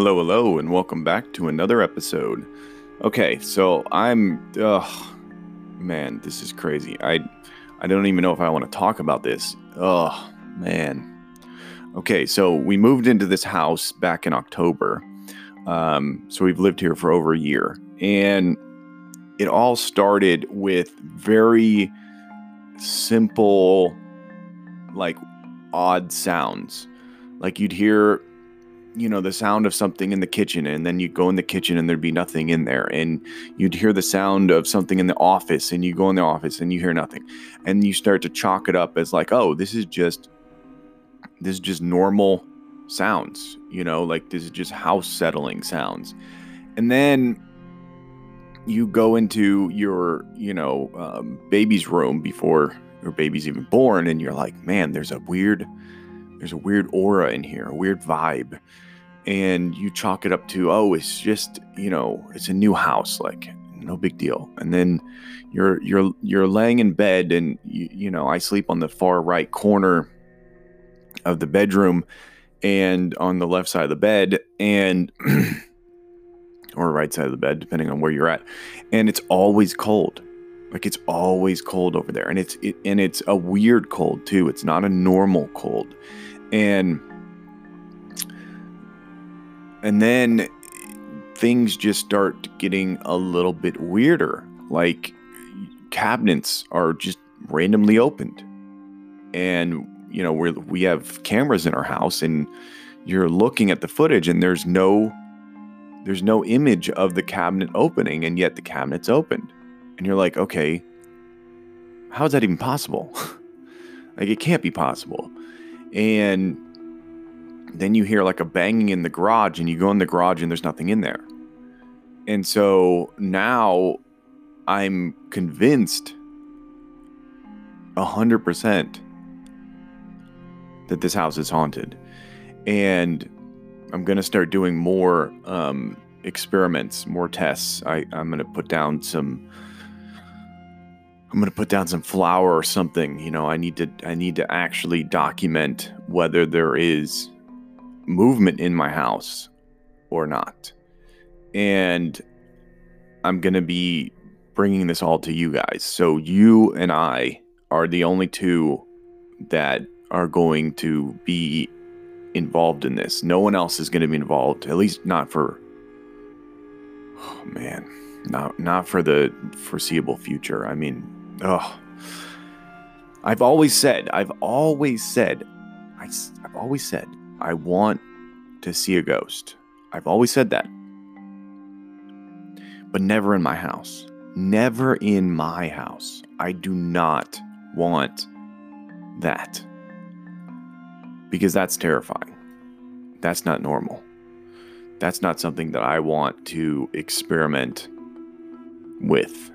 Hello, hello, and welcome back to another episode. Okay, so I'm, ugh, man, this is crazy. I, I don't even know if I want to talk about this. Oh, man. Okay, so we moved into this house back in October. Um, so we've lived here for over a year, and it all started with very simple, like odd sounds. Like you'd hear you know the sound of something in the kitchen and then you'd go in the kitchen and there'd be nothing in there and you'd hear the sound of something in the office and you go in the office and you hear nothing. And you start to chalk it up as like oh this is just this is just normal sounds you know like this is just house settling sounds. And then you go into your you know um, baby's room before your baby's even born and you're like man there's a weird there's a weird aura in here, a weird vibe. And you chalk it up to, oh, it's just, you know, it's a new house, like no big deal. And then you're you're you're laying in bed and you, you know, I sleep on the far right corner of the bedroom and on the left side of the bed and or right side of the bed depending on where you're at. And it's always cold. Like it's always cold over there, and it's it, and it's a weird cold too. It's not a normal cold, and and then things just start getting a little bit weirder. Like cabinets are just randomly opened, and you know we we have cameras in our house, and you're looking at the footage, and there's no there's no image of the cabinet opening, and yet the cabinet's opened and you're like, okay, how is that even possible? like, it can't be possible. And then you hear like a banging in the garage, and you go in the garage, and there's nothing in there. And so now I'm convinced a hundred percent that this house is haunted. And I'm gonna start doing more um, experiments, more tests. I, I'm gonna put down some I'm gonna put down some flour or something. You know, I need to I need to actually document whether there is movement in my house or not. And I'm gonna be bringing this all to you guys. So you and I are the only two that are going to be involved in this. No one else is going to be involved, at least not for oh man, not not for the foreseeable future. I mean, Oh, I've always said, I've always said, I, I've always said, I want to see a ghost. I've always said that. But never in my house. Never in my house. I do not want that. Because that's terrifying. That's not normal. That's not something that I want to experiment with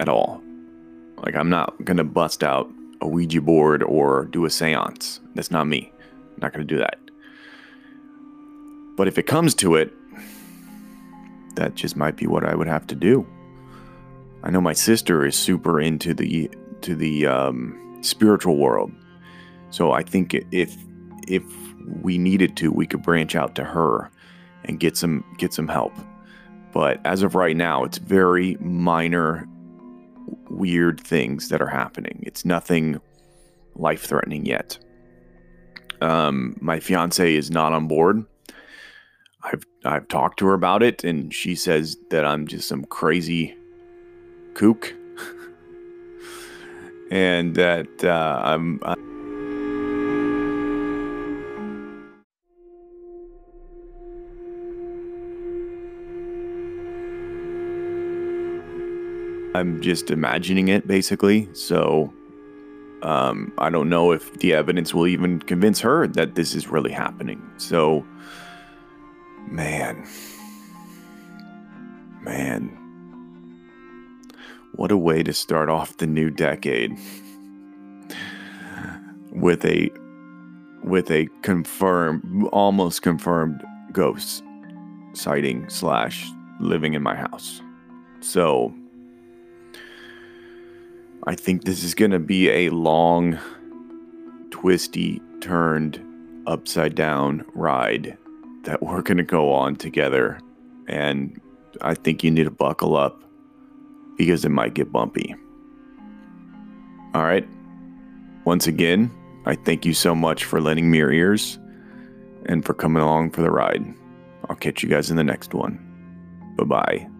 at all. Like, I'm not going to bust out a Ouija board or do a seance. That's not me. I'm not going to do that. But if it comes to it, that just might be what I would have to do. I know my sister is super into the to the um, spiritual world, so I think if if we needed to, we could branch out to her and get some get some help. But as of right now, it's very minor weird things that are happening. It's nothing life threatening yet. Um, my fiance is not on board. I've I've talked to her about it, and she says that I'm just some crazy kook, and that uh, I'm. I'm I'm just imagining it basically. So um, I don't know if the evidence will even convince her that this is really happening. So, man, man, what a way to start off the new decade with a with a confirmed, almost confirmed ghost sighting slash living in my house. So I think this is going to be a long, twisty, turned, upside down ride that we're going to go on together. And I think you need to buckle up because it might get bumpy. All right. Once again, I thank you so much for lending me your ears and for coming along for the ride. I'll catch you guys in the next one. Bye bye.